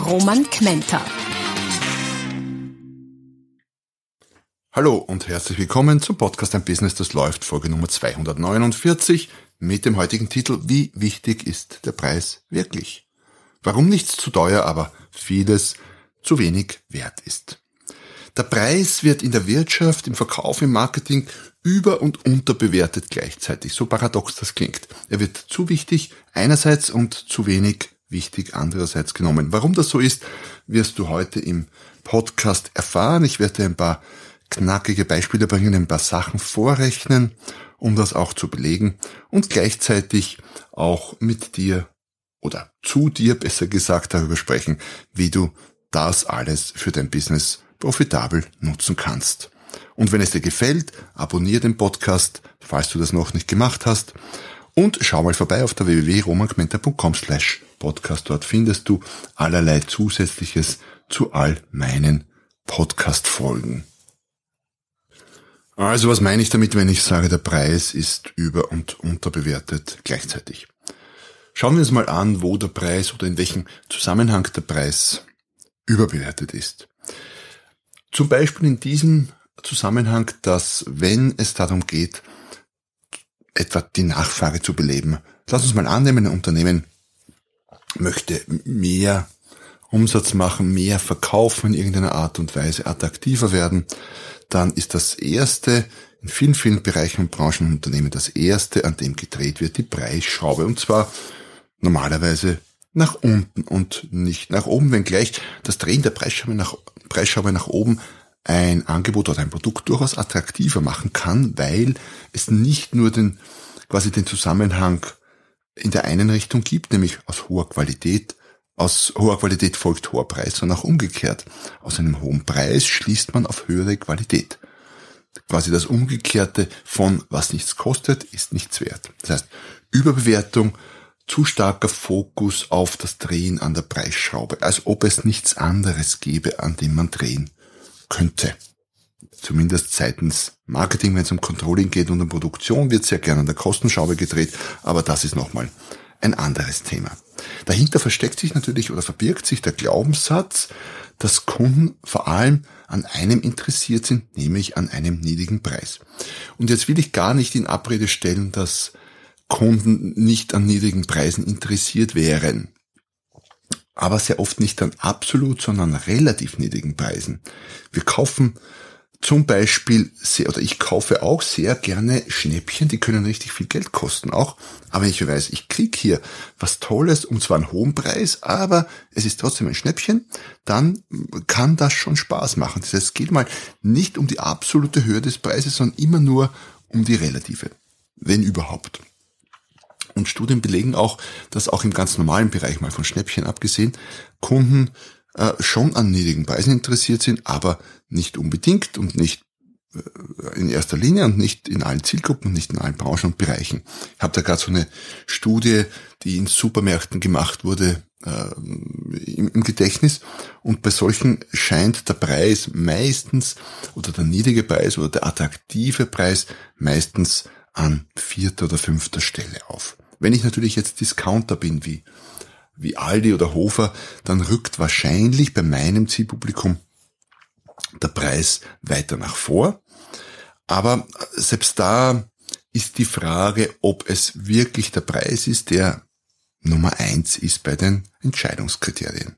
Roman Kmenter. Hallo und herzlich willkommen zum Podcast Ein Business, das läuft, Folge Nummer 249 mit dem heutigen Titel Wie wichtig ist der Preis wirklich? Warum nichts zu teuer, aber vieles zu wenig wert ist. Der Preis wird in der Wirtschaft, im Verkauf, im Marketing über- und unterbewertet gleichzeitig, so paradox das klingt. Er wird zu wichtig einerseits und zu wenig wichtig andererseits genommen. Warum das so ist, wirst du heute im Podcast erfahren. Ich werde ein paar knackige Beispiele bringen, ein paar Sachen vorrechnen, um das auch zu belegen und gleichzeitig auch mit dir oder zu dir besser gesagt darüber sprechen, wie du das alles für dein Business profitabel nutzen kannst. Und wenn es dir gefällt, abonniere den Podcast, falls du das noch nicht gemacht hast. Und schau mal vorbei auf der www.romangmenta.com slash podcast. Dort findest du allerlei Zusätzliches zu all meinen Podcast-Folgen. Also was meine ich damit, wenn ich sage, der Preis ist über- und unterbewertet gleichzeitig? Schauen wir uns mal an, wo der Preis oder in welchem Zusammenhang der Preis überbewertet ist. Zum Beispiel in diesem Zusammenhang, dass wenn es darum geht, etwa die Nachfrage zu beleben, lass uns mal annehmen, ein Unternehmen möchte mehr Umsatz machen, mehr verkaufen in irgendeiner Art und Weise, attraktiver werden, dann ist das erste in vielen, vielen Bereichen und Branchen und Unternehmen das erste, an dem gedreht wird, die Preisschraube. Und zwar normalerweise nach unten und nicht nach oben, wenngleich das Drehen der Preisschraube nach, Preisschraube nach oben ein Angebot oder ein Produkt durchaus attraktiver machen kann, weil es nicht nur den, quasi den Zusammenhang in der einen Richtung gibt, nämlich aus hoher Qualität, aus hoher Qualität folgt hoher Preis, sondern auch umgekehrt. Aus einem hohen Preis schließt man auf höhere Qualität. Quasi das Umgekehrte von was nichts kostet, ist nichts wert. Das heißt, Überbewertung zu starker Fokus auf das Drehen an der Preisschraube, als ob es nichts anderes gäbe, an dem man drehen könnte. Zumindest seitens Marketing, wenn es um Controlling geht und um Produktion, wird sehr gerne an der Kostenschraube gedreht, aber das ist nochmal ein anderes Thema. Dahinter versteckt sich natürlich oder verbirgt sich der Glaubenssatz, dass Kunden vor allem an einem interessiert sind, nämlich an einem niedrigen Preis. Und jetzt will ich gar nicht in Abrede stellen, dass Kunden nicht an niedrigen Preisen interessiert wären. Aber sehr oft nicht an absolut, sondern relativ niedrigen Preisen. Wir kaufen zum Beispiel sehr, oder ich kaufe auch sehr gerne Schnäppchen, die können richtig viel Geld kosten auch. Aber wenn ich weiß, ich krieg hier was Tolles um zwar einen hohen Preis, aber es ist trotzdem ein Schnäppchen, dann kann das schon Spaß machen. Das heißt, es geht mal nicht um die absolute Höhe des Preises, sondern immer nur um die relative. Wenn überhaupt. Und Studien belegen auch, dass auch im ganz normalen Bereich, mal von Schnäppchen abgesehen, Kunden äh, schon an niedrigen Preisen interessiert sind, aber nicht unbedingt und nicht äh, in erster Linie und nicht in allen Zielgruppen und nicht in allen Branchen und Bereichen. Ich habe da gerade so eine Studie, die in Supermärkten gemacht wurde, äh, im, im Gedächtnis. Und bei solchen scheint der Preis meistens oder der niedrige Preis oder der attraktive Preis meistens an vierter oder fünfter Stelle auf. Wenn ich natürlich jetzt Discounter bin, wie, wie Aldi oder Hofer, dann rückt wahrscheinlich bei meinem Zielpublikum der Preis weiter nach vor. Aber selbst da ist die Frage, ob es wirklich der Preis ist, der Nummer eins ist bei den Entscheidungskriterien.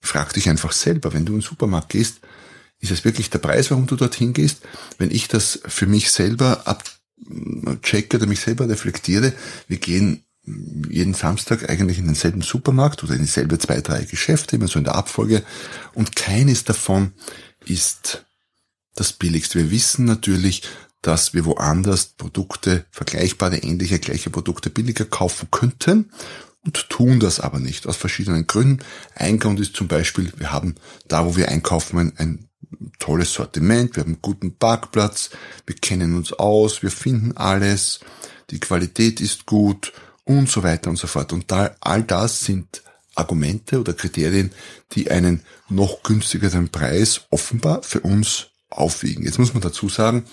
Frag dich einfach selber, wenn du in den Supermarkt gehst, ist es wirklich der Preis, warum du dorthin gehst? Wenn ich das für mich selber abchecke oder mich selber reflektiere, wir gehen jeden Samstag eigentlich in denselben Supermarkt oder in dieselbe zwei, drei Geschäfte, immer so in der Abfolge, und keines davon ist das billigste. Wir wissen natürlich, dass wir woanders Produkte, vergleichbare, ähnliche, gleiche Produkte billiger kaufen könnten. und tun das aber nicht aus verschiedenen Gründen. Ein Grund ist zum Beispiel, wir haben da, wo wir einkaufen, ein, ein tolles Sortiment, wir haben einen guten Parkplatz, wir kennen uns aus, wir finden alles, die Qualität ist gut und so weiter und so fort. Und da, all das sind Argumente oder Kriterien, die einen noch günstigeren Preis offenbar für uns aufwiegen. Jetzt muss man dazu sagen,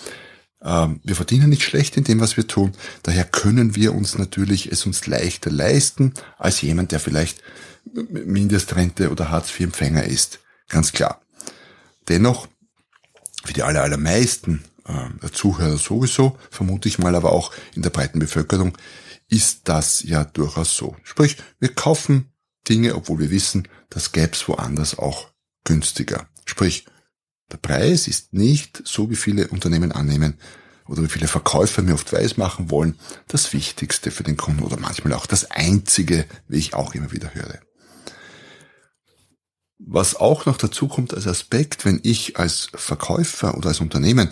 ähm, wir verdienen nicht schlecht in dem, was wir tun. Daher können wir uns natürlich es uns leichter leisten als jemand, der vielleicht Mindestrente oder Hartz-IV-Empfänger ist. Ganz klar. Dennoch, für die aller, allermeisten äh, Zuhörer sowieso, vermute ich mal, aber auch in der breiten Bevölkerung, ist das ja durchaus so. Sprich, wir kaufen Dinge, obwohl wir wissen, das gäb's woanders auch günstiger. Sprich, der Preis ist nicht, so wie viele Unternehmen annehmen oder wie viele Verkäufer mir oft weiß machen wollen, das Wichtigste für den Kunden oder manchmal auch das Einzige, wie ich auch immer wieder höre. Was auch noch dazu kommt als Aspekt, wenn ich als Verkäufer oder als Unternehmen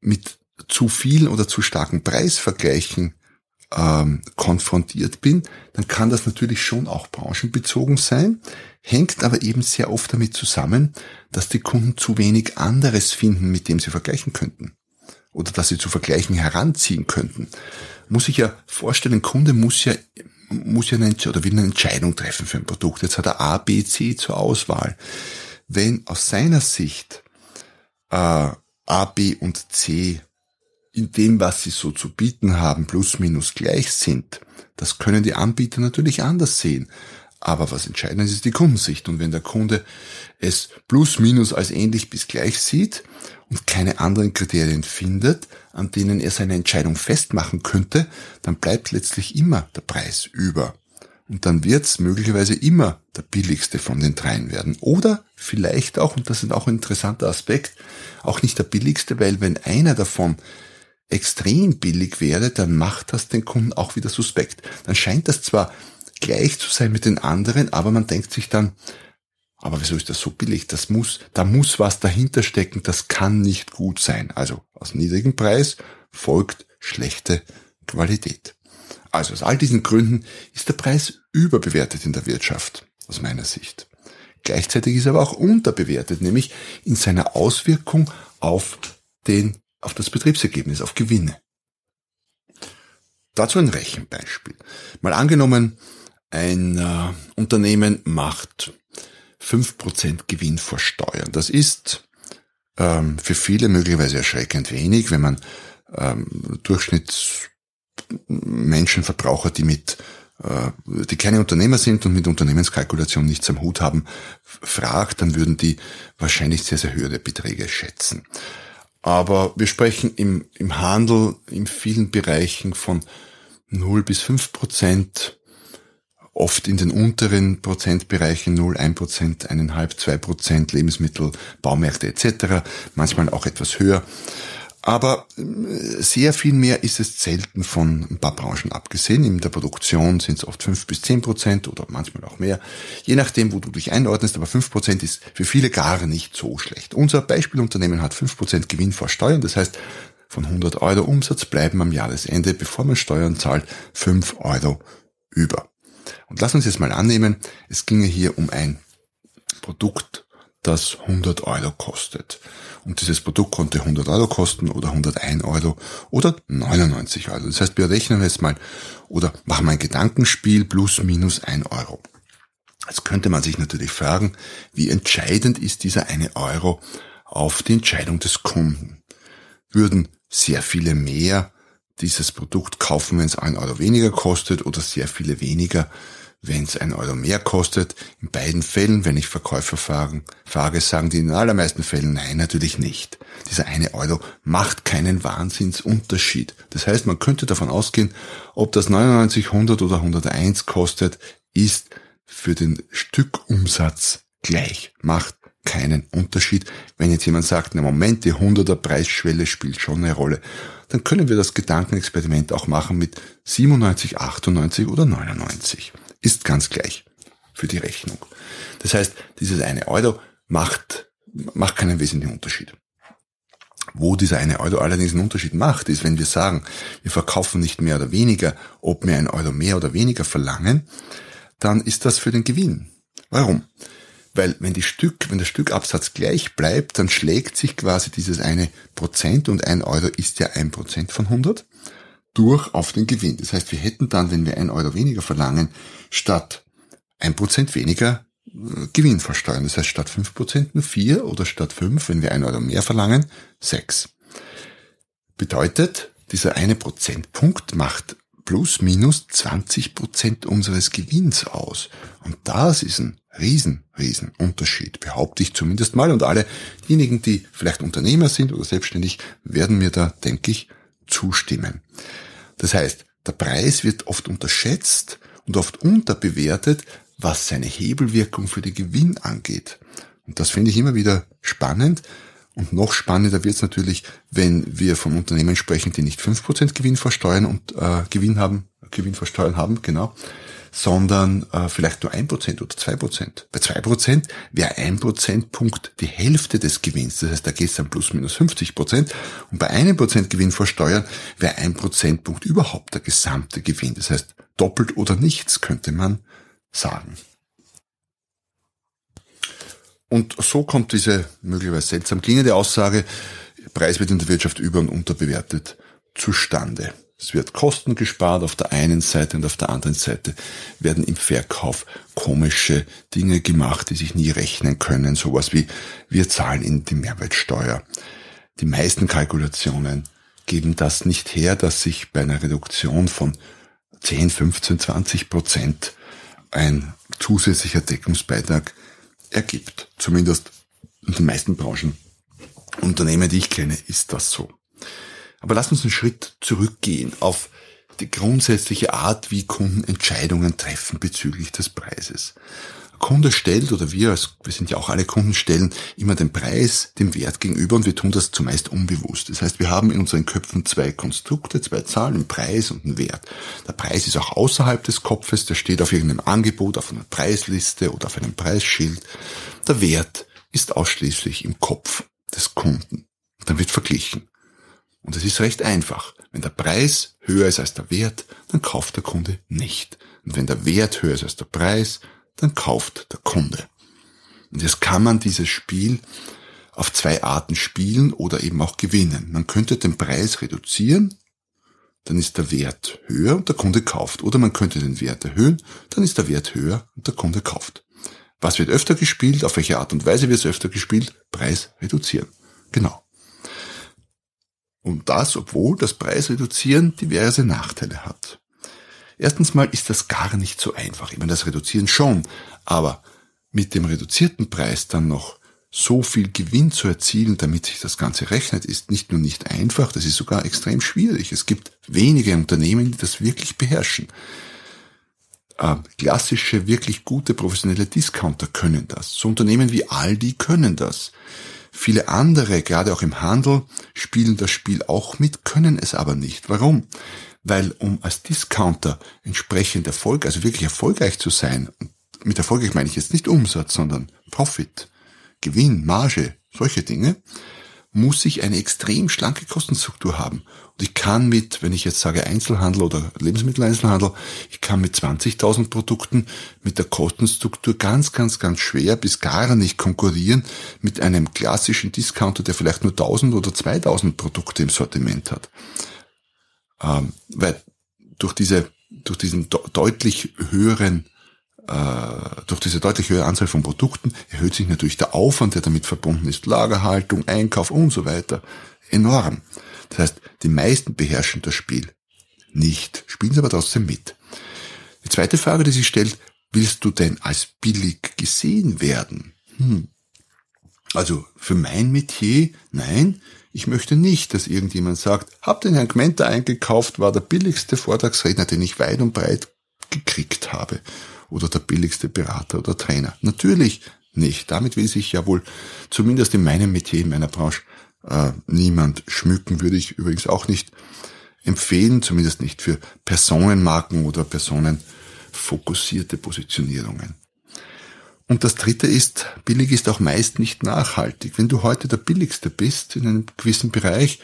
mit zu vielen oder zu starken Preisvergleichen ähm, konfrontiert bin, dann kann das natürlich schon auch branchenbezogen sein, hängt aber eben sehr oft damit zusammen, dass die Kunden zu wenig anderes finden, mit dem sie vergleichen könnten. Oder dass sie zu vergleichen heranziehen könnten. Muss ich ja vorstellen, ein Kunde muss ja, muss ja eine, oder will eine Entscheidung treffen für ein Produkt. Jetzt hat er A, B, C zur Auswahl. Wenn aus seiner Sicht äh, A, B und C in dem, was sie so zu bieten haben, plus minus gleich sind. Das können die Anbieter natürlich anders sehen. Aber was entscheidend ist, ist die Kundensicht. Und wenn der Kunde es plus minus als ähnlich bis gleich sieht und keine anderen Kriterien findet, an denen er seine Entscheidung festmachen könnte, dann bleibt letztlich immer der Preis über. Und dann wird es möglicherweise immer der billigste von den dreien werden. Oder vielleicht auch, und das ist auch ein interessanter Aspekt, auch nicht der billigste, weil wenn einer davon extrem billig wäre, dann macht das den Kunden auch wieder suspekt. Dann scheint das zwar gleich zu sein mit den anderen, aber man denkt sich dann, aber wieso ist das so billig? Das muss, da muss was dahinter stecken, das kann nicht gut sein. Also aus niedrigem Preis folgt schlechte Qualität. Also aus all diesen Gründen ist der Preis überbewertet in der Wirtschaft, aus meiner Sicht. Gleichzeitig ist er aber auch unterbewertet, nämlich in seiner Auswirkung auf den auf das Betriebsergebnis, auf Gewinne. Dazu ein Rechenbeispiel. Mal angenommen, ein äh, Unternehmen macht fünf Prozent Gewinn vor Steuern. Das ist ähm, für viele möglicherweise erschreckend wenig, wenn man ähm, Durchschnittsmenschen, Verbraucher, die mit äh, die keine Unternehmer sind und mit Unternehmenskalkulation nichts am Hut haben, fragt, dann würden die wahrscheinlich sehr, sehr höhere Beträge schätzen. Aber wir sprechen im, im Handel in vielen Bereichen von 0 bis 5 Prozent, oft in den unteren Prozentbereichen 0, 1 Prozent, 1,5, 2 Prozent Lebensmittel, Baumärkte etc., manchmal auch etwas höher. Aber äh, sehr viel mehr ist es selten von ein paar Branchen abgesehen. In der Produktion sind es oft fünf bis zehn Prozent oder manchmal auch mehr. Je nachdem, wo du dich einordnest. Aber fünf Prozent ist für viele gar nicht so schlecht. Unser Beispielunternehmen hat fünf Prozent Gewinn vor Steuern. Das heißt, von 100 Euro Umsatz bleiben am Jahresende, bevor man Steuern zahlt, fünf Euro über. Und lass uns jetzt mal annehmen, es ginge hier um ein Produkt, das 100 Euro kostet. Und dieses Produkt konnte 100 Euro kosten oder 101 Euro oder 99 Euro. Das heißt, wir rechnen jetzt mal oder machen ein Gedankenspiel plus minus 1 Euro. Jetzt könnte man sich natürlich fragen, wie entscheidend ist dieser eine Euro auf die Entscheidung des Kunden? Würden sehr viele mehr dieses Produkt kaufen, wenn es ein Euro weniger kostet oder sehr viele weniger, wenn es ein Euro mehr kostet. In beiden Fällen, wenn ich Verkäufer fragen, frage, sagen die in den allermeisten Fällen nein, natürlich nicht. Dieser eine Euro macht keinen Wahnsinnsunterschied. Das heißt, man könnte davon ausgehen, ob das 99, 100 oder 101 kostet, ist für den Stückumsatz gleich, macht keinen Unterschied. Wenn jetzt jemand sagt, na Moment, die 100er Preisschwelle spielt schon eine Rolle, dann können wir das Gedankenexperiment auch machen mit 97, 98 oder 99 ist ganz gleich für die Rechnung. Das heißt, dieses eine Euro macht, macht keinen wesentlichen Unterschied. Wo dieser eine Euro allerdings einen Unterschied macht, ist, wenn wir sagen, wir verkaufen nicht mehr oder weniger, ob wir ein Euro mehr oder weniger verlangen, dann ist das für den Gewinn. Warum? Weil wenn die Stück, wenn der Stückabsatz gleich bleibt, dann schlägt sich quasi dieses eine Prozent und ein Euro ist ja ein Prozent von 100 durch auf den Gewinn. Das heißt, wir hätten dann, wenn wir ein Euro weniger verlangen, statt ein Prozent weniger äh, Gewinn versteuern. Das heißt, statt fünf Prozent nur vier oder statt fünf, wenn wir ein Euro mehr verlangen, sechs. Bedeutet, dieser eine Prozentpunkt macht plus minus 20 Prozent unseres Gewinns aus. Und das ist ein riesen, riesen Unterschied, behaupte ich zumindest mal. Und alle diejenigen, die vielleicht Unternehmer sind oder selbstständig, werden mir da, denke ich, zustimmen. Das heißt, der Preis wird oft unterschätzt und oft unterbewertet, was seine Hebelwirkung für den Gewinn angeht. Und das finde ich immer wieder spannend. Und noch spannender wird es natürlich, wenn wir von Unternehmen sprechen, die nicht 5% Gewinn versteuern und äh, Gewinn haben, Gewinn versteuern haben, genau, sondern äh, vielleicht nur 1% oder 2%. Bei 2% wäre ein Prozentpunkt die Hälfte des Gewinns. Das heißt, da geht es dann plus minus 50%. Und bei einem Prozent Gewinn versteuern wäre ein Prozentpunkt überhaupt der gesamte Gewinn. Das heißt, doppelt oder nichts könnte man sagen. Und so kommt diese möglicherweise seltsam klingende Aussage, Preis wird in der Wirtschaft über- und unterbewertet, zustande. Es wird Kosten gespart auf der einen Seite und auf der anderen Seite werden im Verkauf komische Dinge gemacht, die sich nie rechnen können. Sowas wie wir zahlen in die Mehrwertsteuer. Die meisten Kalkulationen geben das nicht her, dass sich bei einer Reduktion von 10, 15, 20 Prozent ein zusätzlicher Deckungsbeitrag ergibt. Zumindest in den meisten Branchen. Unternehmen, die ich kenne, ist das so. Aber lass uns einen Schritt zurückgehen auf die grundsätzliche Art, wie Kunden Entscheidungen treffen bezüglich des Preises. Kunde stellt oder wir, wir sind ja auch alle Kunden, stellen immer den Preis dem Wert gegenüber und wir tun das zumeist unbewusst. Das heißt, wir haben in unseren Köpfen zwei Konstrukte, zwei Zahlen, einen Preis und einen Wert. Der Preis ist auch außerhalb des Kopfes, der steht auf irgendeinem Angebot, auf einer Preisliste oder auf einem Preisschild. Der Wert ist ausschließlich im Kopf des Kunden. Dann wird verglichen. Und es ist recht einfach. Wenn der Preis höher ist als der Wert, dann kauft der Kunde nicht. Und wenn der Wert höher ist als der Preis, dann kauft der Kunde. Und jetzt kann man dieses Spiel auf zwei Arten spielen oder eben auch gewinnen. Man könnte den Preis reduzieren, dann ist der Wert höher und der Kunde kauft. Oder man könnte den Wert erhöhen, dann ist der Wert höher und der Kunde kauft. Was wird öfter gespielt? Auf welche Art und Weise wird es öfter gespielt? Preis reduzieren. Genau. Und das, obwohl das Preis reduzieren diverse Nachteile hat. Erstens mal ist das gar nicht so einfach. Ich meine, das Reduzieren schon, aber mit dem reduzierten Preis dann noch so viel Gewinn zu erzielen, damit sich das Ganze rechnet, ist nicht nur nicht einfach, das ist sogar extrem schwierig. Es gibt wenige Unternehmen, die das wirklich beherrschen. Äh, klassische, wirklich gute professionelle Discounter können das. So Unternehmen wie Aldi können das. Viele andere, gerade auch im Handel, spielen das Spiel auch mit, können es aber nicht. Warum? weil um als Discounter entsprechend Erfolg, also wirklich erfolgreich zu sein, mit erfolgreich meine ich jetzt nicht Umsatz, sondern Profit, Gewinn, Marge, solche Dinge, muss ich eine extrem schlanke Kostenstruktur haben. Und ich kann mit, wenn ich jetzt sage Einzelhandel oder Lebensmitteleinzelhandel, ich kann mit 20.000 Produkten mit der Kostenstruktur ganz, ganz, ganz schwer bis gar nicht konkurrieren mit einem klassischen Discounter, der vielleicht nur 1000 oder 2000 Produkte im Sortiment hat. Ähm, weil durch diese, durch diesen deutlich höheren, durch diese deutlich höhere Anzahl von Produkten erhöht sich natürlich der Aufwand, der damit verbunden ist, Lagerhaltung, Einkauf und so weiter, enorm. Das heißt, die meisten beherrschen das Spiel nicht, spielen es aber trotzdem mit. Die zweite Frage, die sich stellt, willst du denn als billig gesehen werden? Hm. Also für mein Metier, nein, ich möchte nicht, dass irgendjemand sagt, hab den Herrn Gmenter eingekauft, war der billigste Vortragsredner, den ich weit und breit gekriegt habe. Oder der billigste Berater oder Trainer. Natürlich nicht. Damit will sich ja wohl, zumindest in meinem Metier, in meiner Branche, äh, niemand schmücken. Würde ich übrigens auch nicht empfehlen, zumindest nicht für Personenmarken oder personenfokussierte Positionierungen. Und das dritte ist, billig ist auch meist nicht nachhaltig. Wenn du heute der billigste bist in einem gewissen Bereich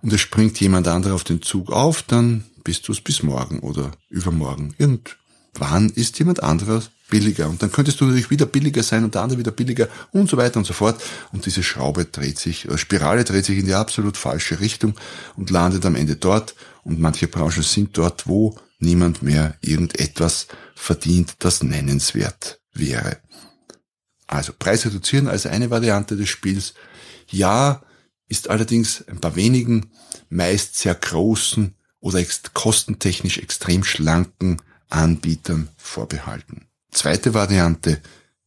und es springt jemand anderer auf den Zug auf, dann bist du es bis morgen oder übermorgen. Irgend, wann ist jemand anderes billiger. Und dann könntest du natürlich wieder billiger sein und der andere wieder billiger und so weiter und so fort. Und diese Schraube dreht sich, äh, Spirale dreht sich in die absolut falsche Richtung und landet am Ende dort. Und manche Branchen sind dort, wo niemand mehr irgendetwas verdient, das nennenswert wäre. Also Preis reduzieren als eine Variante des Spiels. Ja, ist allerdings ein paar wenigen, meist sehr großen oder kostentechnisch extrem schlanken Anbietern vorbehalten. Zweite Variante,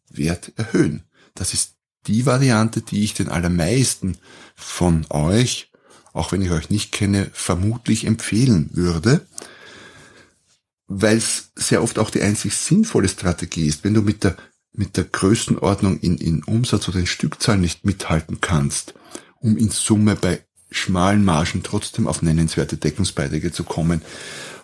Wert erhöhen. Das ist die Variante, die ich den allermeisten von euch, auch wenn ich euch nicht kenne, vermutlich empfehlen würde, weil es sehr oft auch die einzig sinnvolle Strategie ist. Wenn du mit der, mit der Größenordnung in, in Umsatz oder in Stückzahlen nicht mithalten kannst, um in Summe bei schmalen Margen trotzdem auf nennenswerte Deckungsbeiträge zu kommen,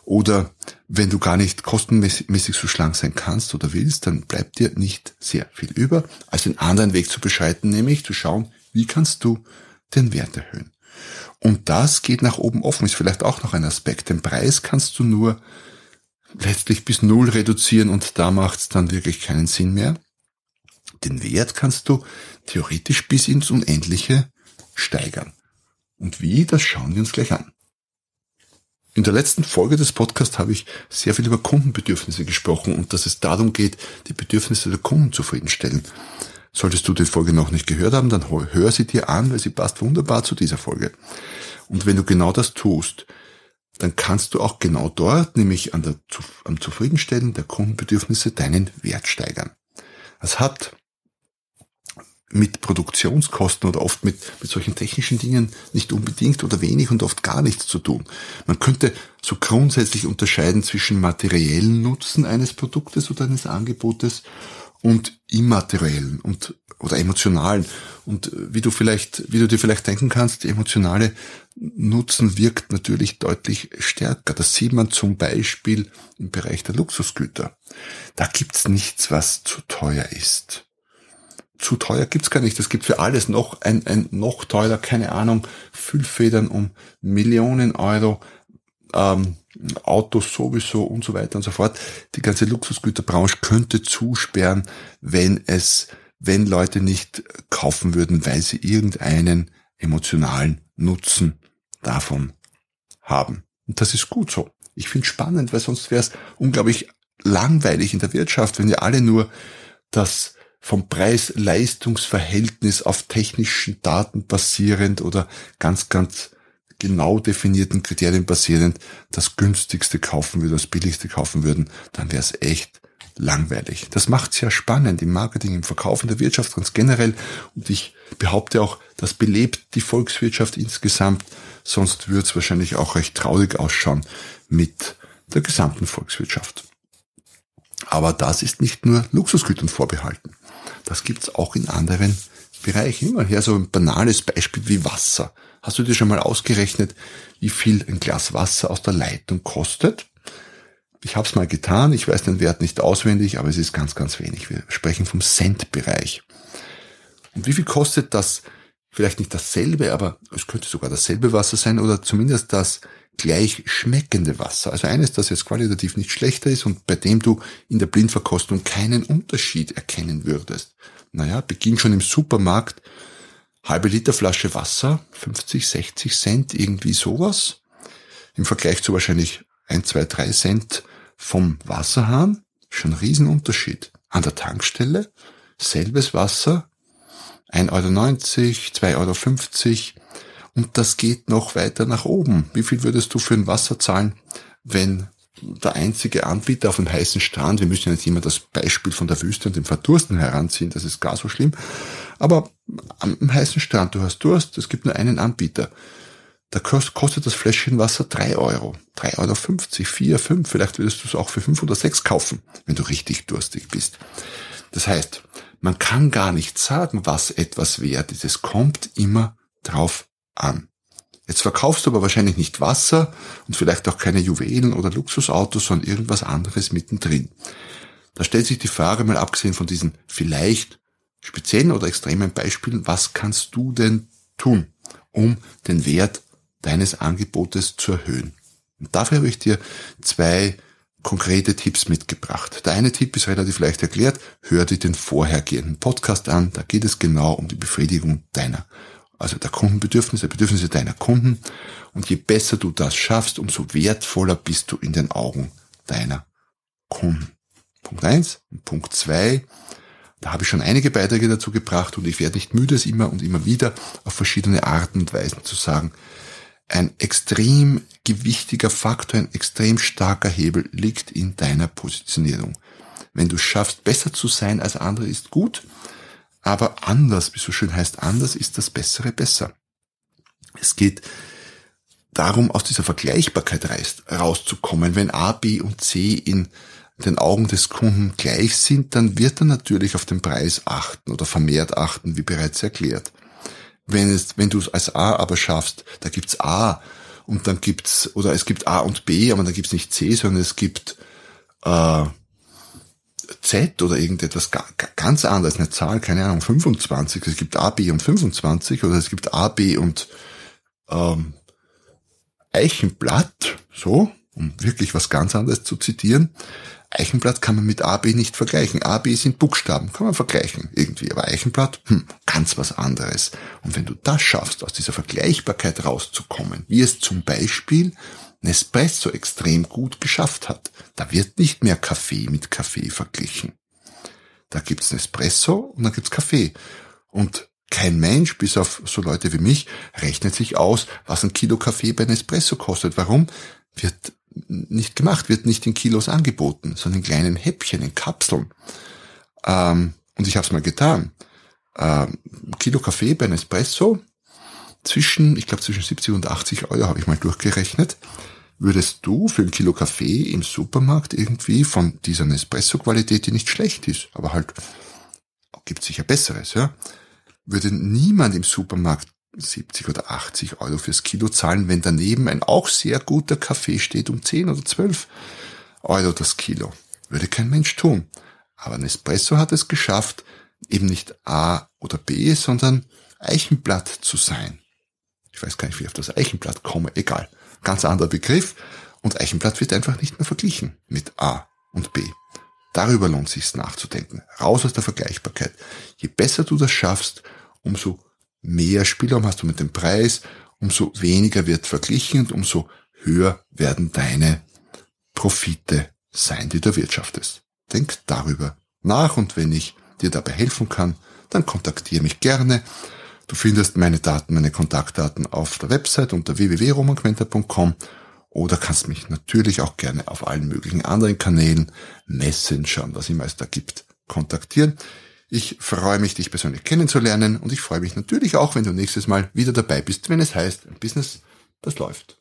oder wenn du gar nicht kostenmäßig so schlank sein kannst oder willst, dann bleibt dir nicht sehr viel über, als den anderen Weg zu beschreiten, nämlich zu schauen, wie kannst du den Wert erhöhen. Und das geht nach oben offen, ist vielleicht auch noch ein Aspekt. Den Preis kannst du nur letztlich bis null reduzieren und da macht es dann wirklich keinen Sinn mehr. Den Wert kannst du theoretisch bis ins Unendliche steigern. Und wie, das schauen wir uns gleich an. In der letzten Folge des Podcasts habe ich sehr viel über Kundenbedürfnisse gesprochen und dass es darum geht, die Bedürfnisse der Kunden zufriedenstellen. Solltest du die Folge noch nicht gehört haben, dann hör sie dir an, weil sie passt wunderbar zu dieser Folge. Und wenn du genau das tust, dann kannst du auch genau dort, nämlich an der, am Zufriedenstellen der Kundenbedürfnisse, deinen Wert steigern. Das hat mit Produktionskosten oder oft mit, mit solchen technischen Dingen nicht unbedingt oder wenig und oft gar nichts zu tun. Man könnte so grundsätzlich unterscheiden zwischen materiellen Nutzen eines Produktes oder eines Angebotes und immateriellen und oder emotionalen. Und wie du vielleicht, wie du dir vielleicht denken kannst, die emotionale Nutzen wirkt natürlich deutlich stärker. Das sieht man zum Beispiel im Bereich der Luxusgüter. Da gibt's nichts, was zu teuer ist zu teuer gibt's gar nicht. Es gibt für alles noch ein, ein noch teurer, keine Ahnung, Füllfedern um Millionen Euro, ähm, Autos sowieso und so weiter und so fort. Die ganze Luxusgüterbranche könnte zusperren, wenn es, wenn Leute nicht kaufen würden, weil sie irgendeinen emotionalen Nutzen davon haben. Und das ist gut so. Ich finde spannend, weil sonst wäre es unglaublich langweilig in der Wirtschaft, wenn wir alle nur das vom Preis-Leistungs-Verhältnis auf technischen Daten basierend oder ganz, ganz genau definierten Kriterien basierend das günstigste kaufen würden, das billigste kaufen würden, dann wäre es echt langweilig. Das macht es ja spannend im Marketing, im Verkauf, in der Wirtschaft ganz generell. Und ich behaupte auch, das belebt die Volkswirtschaft insgesamt. Sonst würde es wahrscheinlich auch recht traurig ausschauen mit der gesamten Volkswirtschaft. Aber das ist nicht nur Luxusgütern vorbehalten. Das gibt's auch in anderen Bereichen. Immer her so ein banales Beispiel wie Wasser. Hast du dir schon mal ausgerechnet, wie viel ein Glas Wasser aus der Leitung kostet? Ich habe es mal getan, ich weiß den Wert nicht auswendig, aber es ist ganz, ganz wenig. Wir sprechen vom Cent-Bereich. Und wie viel kostet das? Vielleicht nicht dasselbe, aber es könnte sogar dasselbe Wasser sein oder zumindest das gleich schmeckende Wasser. Also eines, das jetzt qualitativ nicht schlechter ist und bei dem du in der Blindverkostung keinen Unterschied erkennen würdest. Naja, beginn schon im Supermarkt, halbe Liter Flasche Wasser, 50, 60 Cent, irgendwie sowas. Im Vergleich zu wahrscheinlich 1, 2, 3 Cent vom Wasserhahn, schon Riesenunterschied. An der Tankstelle, selbes Wasser, 1,90 Euro, 2,50 Euro, und das geht noch weiter nach oben. Wie viel würdest du für ein Wasser zahlen, wenn der einzige Anbieter auf dem heißen Strand, wir müssen ja nicht immer das Beispiel von der Wüste und dem Verdursten heranziehen, das ist gar so schlimm, aber am heißen Strand, du hast Durst, es gibt nur einen Anbieter. Da kostet das Fläschchen Wasser drei Euro, drei Euro, fünfzig, vier, fünf. vielleicht würdest du es auch für fünf oder sechs kaufen, wenn du richtig durstig bist. Das heißt, man kann gar nicht sagen, was etwas wert ist. Es kommt immer drauf an. Jetzt verkaufst du aber wahrscheinlich nicht Wasser und vielleicht auch keine Juwelen oder Luxusautos, sondern irgendwas anderes mittendrin. Da stellt sich die Frage, mal abgesehen von diesen vielleicht speziellen oder extremen Beispielen, was kannst du denn tun, um den Wert deines Angebotes zu erhöhen? Und dafür habe ich dir zwei konkrete Tipps mitgebracht. Der eine Tipp ist relativ leicht erklärt. Hör dir den vorhergehenden Podcast an. Da geht es genau um die Befriedigung deiner, also der Kundenbedürfnisse, Bedürfnisse deiner Kunden. Und je besser du das schaffst, umso wertvoller bist du in den Augen deiner Kunden. Punkt eins Punkt zwei. Da habe ich schon einige Beiträge dazu gebracht und ich werde nicht müde, es immer und immer wieder auf verschiedene Arten und Weisen zu sagen ein extrem gewichtiger Faktor, ein extrem starker Hebel liegt in deiner Positionierung. Wenn du schaffst, besser zu sein als andere, ist gut, aber anders, wie so schön heißt, anders ist das Bessere besser. Es geht darum, aus dieser Vergleichbarkeit rauszukommen. Wenn A, B und C in den Augen des Kunden gleich sind, dann wird er natürlich auf den Preis achten oder vermehrt achten, wie bereits erklärt. Wenn es, wenn du es als A aber schaffst, da gibt's A und dann gibt's, oder es gibt A und B, aber dann gibt's nicht C, sondern es gibt äh, Z oder irgendetwas ganz anderes, eine Zahl, keine Ahnung, 25, es gibt A, B und 25 oder es gibt A, B und ähm, Eichenblatt, so, um wirklich was ganz anderes zu zitieren, Eichenblatt kann man mit AB nicht vergleichen. AB sind Buchstaben, kann man vergleichen irgendwie. Aber Eichenblatt, hm, ganz was anderes. Und wenn du das schaffst, aus dieser Vergleichbarkeit rauszukommen, wie es zum Beispiel Nespresso extrem gut geschafft hat, da wird nicht mehr Kaffee mit Kaffee verglichen. Da gibt's Nespresso und dann gibt's Kaffee. Und kein Mensch, bis auf so Leute wie mich, rechnet sich aus, was ein Kilo Kaffee bei Nespresso kostet. Warum? Wird nicht gemacht, wird nicht in Kilos angeboten, sondern in kleinen Häppchen, in Kapseln. Ähm, und ich habe es mal getan. Ähm, Kilo Kaffee bei Nespresso zwischen, ich glaube zwischen 70 und 80 Euro habe ich mal durchgerechnet. Würdest du für ein Kilo Kaffee im Supermarkt irgendwie von dieser Nespresso-Qualität, die nicht schlecht ist, aber halt gibt sicher besseres, ja, würde niemand im Supermarkt 70 oder 80 Euro fürs Kilo zahlen, wenn daneben ein auch sehr guter Kaffee steht um 10 oder 12 Euro das Kilo. Würde kein Mensch tun. Aber Nespresso hat es geschafft, eben nicht A oder B, sondern Eichenblatt zu sein. Ich weiß gar nicht, wie ich auf das Eichenblatt komme, egal. Ganz anderer Begriff. Und Eichenblatt wird einfach nicht mehr verglichen mit A und B. Darüber lohnt sich nachzudenken. Raus aus der Vergleichbarkeit. Je besser du das schaffst, umso mehr Spielraum hast du mit dem Preis, umso weniger wird verglichen und umso höher werden deine Profite sein, die du erwirtschaftest. Denk darüber nach und wenn ich dir dabei helfen kann, dann kontaktiere mich gerne. Du findest meine Daten, meine Kontaktdaten auf der Website unter www.romanquenter.com oder kannst mich natürlich auch gerne auf allen möglichen anderen Kanälen, Messenger und was immer es da gibt, kontaktieren. Ich freue mich, dich persönlich kennenzulernen und ich freue mich natürlich auch, wenn du nächstes Mal wieder dabei bist, wenn es heißt, ein Business, das läuft.